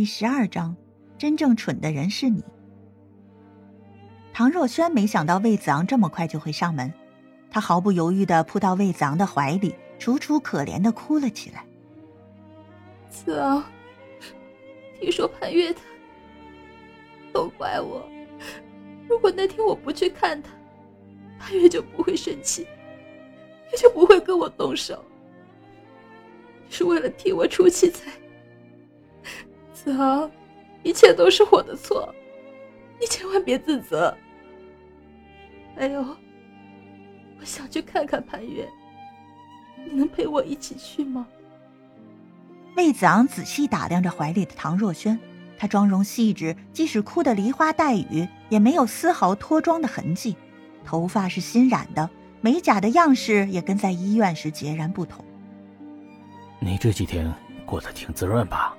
第十二章，真正蠢的人是你。唐若萱没想到魏子昂这么快就会上门，她毫不犹豫的扑到魏子昂的怀里，楚楚可怜的哭了起来。子昂，听说潘越他，都怪我。如果那天我不去看他，潘越就不会生气，也就不会跟我动手。是为了替我出气才。子昂，一切都是我的错，你千万别自责。还有，我想去看看潘越，你能陪我一起去吗？魏子昂仔细打量着怀里的唐若萱，她妆容细致，即使哭得梨花带雨，也没有丝毫脱妆的痕迹。头发是新染的，美甲的样式也跟在医院时截然不同。你这几天过得挺滋润吧？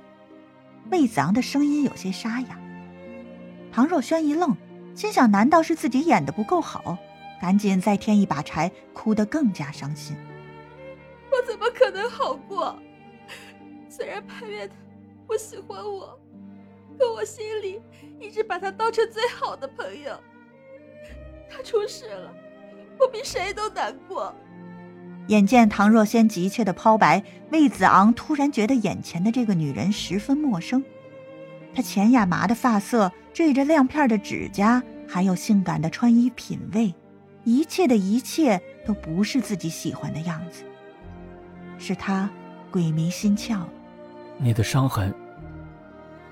魏子昂的声音有些沙哑。唐若萱一愣，心想：难道是自己演的不够好？赶紧再添一把柴，哭得更加伤心。我怎么可能好过？虽然潘越他不喜欢我，可我心里一直把他当成最好的朋友。他出事了，我比谁都难过。眼见唐若仙急切的抛白，魏子昂突然觉得眼前的这个女人十分陌生。她浅亚麻的发色，缀着亮片的指甲，还有性感的穿衣品味，一切的一切都不是自己喜欢的样子。是他鬼迷心窍。你的伤痕。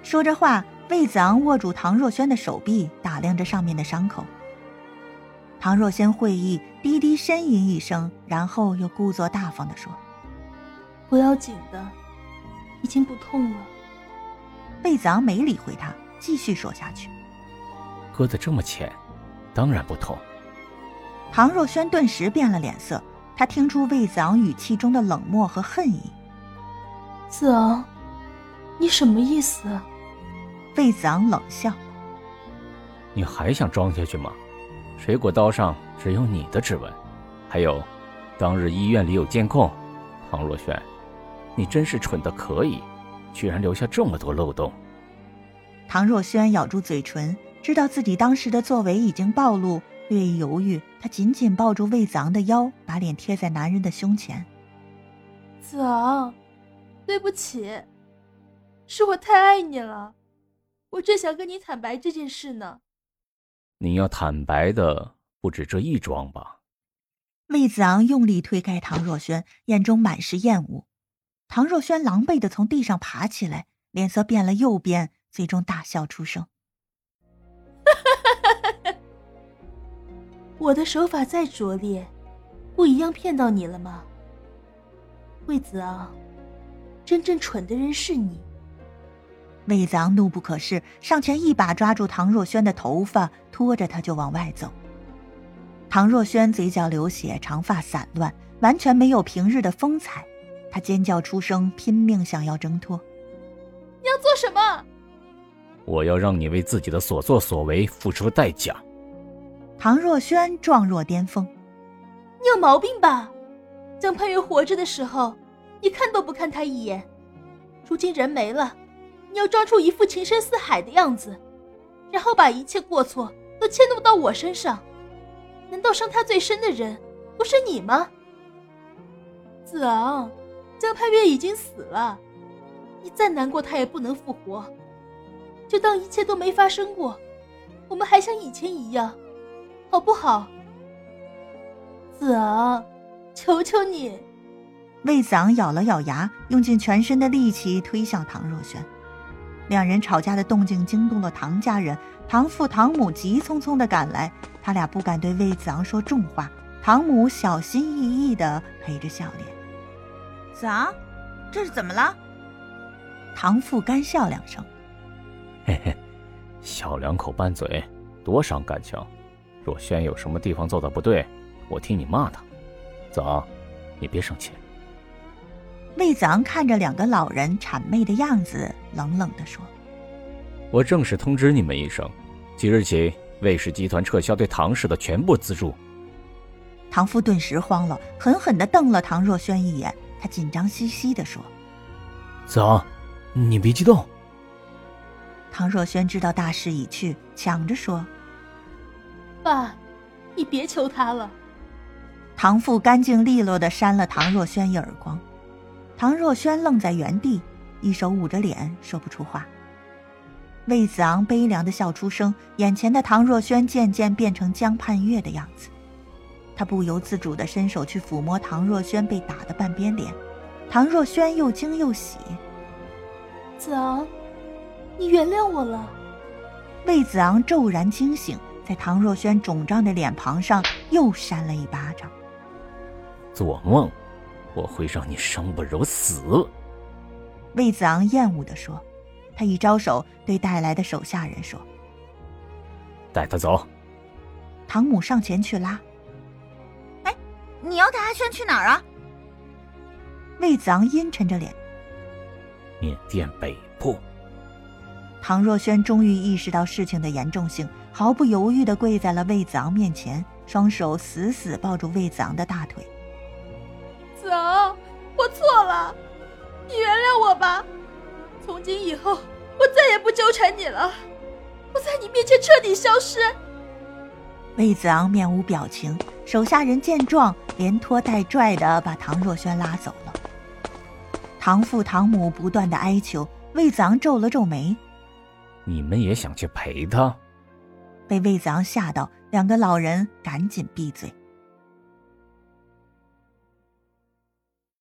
说着话，魏子昂握住唐若萱的手臂，打量着上面的伤口。唐若萱会意，低低呻吟一声，然后又故作大方地说：“不要紧的，已经不痛了。”魏子昂没理会他，继续说下去：“割得这么浅，当然不痛。”唐若萱顿时变了脸色，她听出魏子昂语气中的冷漠和恨意。子昂，你什么意思？魏子昂冷笑：“你还想装下去吗？水果刀上只有你的指纹，还有，当日医院里有监控。唐若萱，你真是蠢的可以，居然留下这么多漏洞。”唐若萱咬住嘴唇，知道自己当时的作为已经暴露，略一犹豫，她紧紧抱住魏子昂的腰，把脸贴在男人的胸前。子昂。对不起，是我太爱你了，我正想跟你坦白这件事呢。你要坦白的不止这一桩吧？魏子昂用力推开唐若轩，眼中满是厌恶。唐若轩狼狈的从地上爬起来，脸色变了又变，最终大笑出声：“我的手法再拙劣，不一样骗到你了吗？”魏子昂。真正蠢的人是你。魏子昂怒不可遏，上前一把抓住唐若萱的头发，拖着她就往外走。唐若萱嘴角流血，长发散乱，完全没有平日的风采。他尖叫出声，拼命想要挣脱。你要做什么？我要让你为自己的所作所为付出代价。唐若萱状若巅峰。你有毛病吧？江潘越活着的时候。你看都不看他一眼，如今人没了，你要装出一副情深似海的样子，然后把一切过错都迁怒到我身上。难道伤他最深的人不是你吗？子昂，江潘越已经死了，你再难过他也不能复活，就当一切都没发生过，我们还像以前一样，好不好？子昂，求求你。魏子昂咬了咬牙，用尽全身的力气推向唐若萱。两人吵架的动静惊动了唐家人，唐父、唐母急匆匆地赶来。他俩不敢对魏子昂说重话，唐母小心翼翼地陪着笑脸。子昂，这是怎么了？唐父干笑两声，嘿嘿，小两口拌嘴，多伤感情。若轩有什么地方做的不对，我替你骂他。子昂，你别生气。魏子昂看着两个老人谄媚的样子，冷冷地说：“我正式通知你们一声，即日起，魏氏集团撤销对唐氏的全部资助。”唐父顿时慌了，狠狠地瞪了唐若轩一眼。他紧张兮兮地说：“子昂，你别激动。”唐若轩知道大势已去，抢着说：“爸，你别求他了。”唐父干净利落的扇了唐若轩一耳光，唐若轩愣在原地，一手捂着脸，说不出话。魏子昂悲凉的笑出声，眼前的唐若轩渐渐变成江盼月的样子。他不由自主地伸手去抚摸唐若轩被打的半边脸，唐若轩又惊又喜。子昂，你原谅我了。魏子昂骤然惊醒，在唐若轩肿胀的脸庞上又扇了一巴掌。做梦，我会让你生不如死。魏子昂厌恶的说。他一招手，对带来的手下人说：“带他走。”唐母上前去拉。“哎，你要带阿轩去哪儿啊？”魏子昂阴沉着脸。“缅甸北部。”唐若萱终于意识到事情的严重性，毫不犹豫的跪在了魏子昂面前，双手死死抱住魏子昂的大腿。“子昂，我错了，你原谅我吧。”从今以后，我再也不纠缠你了，我在你面前彻底消失。魏子昂面无表情，手下人见状，连拖带拽的把唐若萱拉走了。唐父唐母不断的哀求，魏子昂皱了皱眉：“你们也想去陪他？”被魏子昂吓到，两个老人赶紧闭嘴。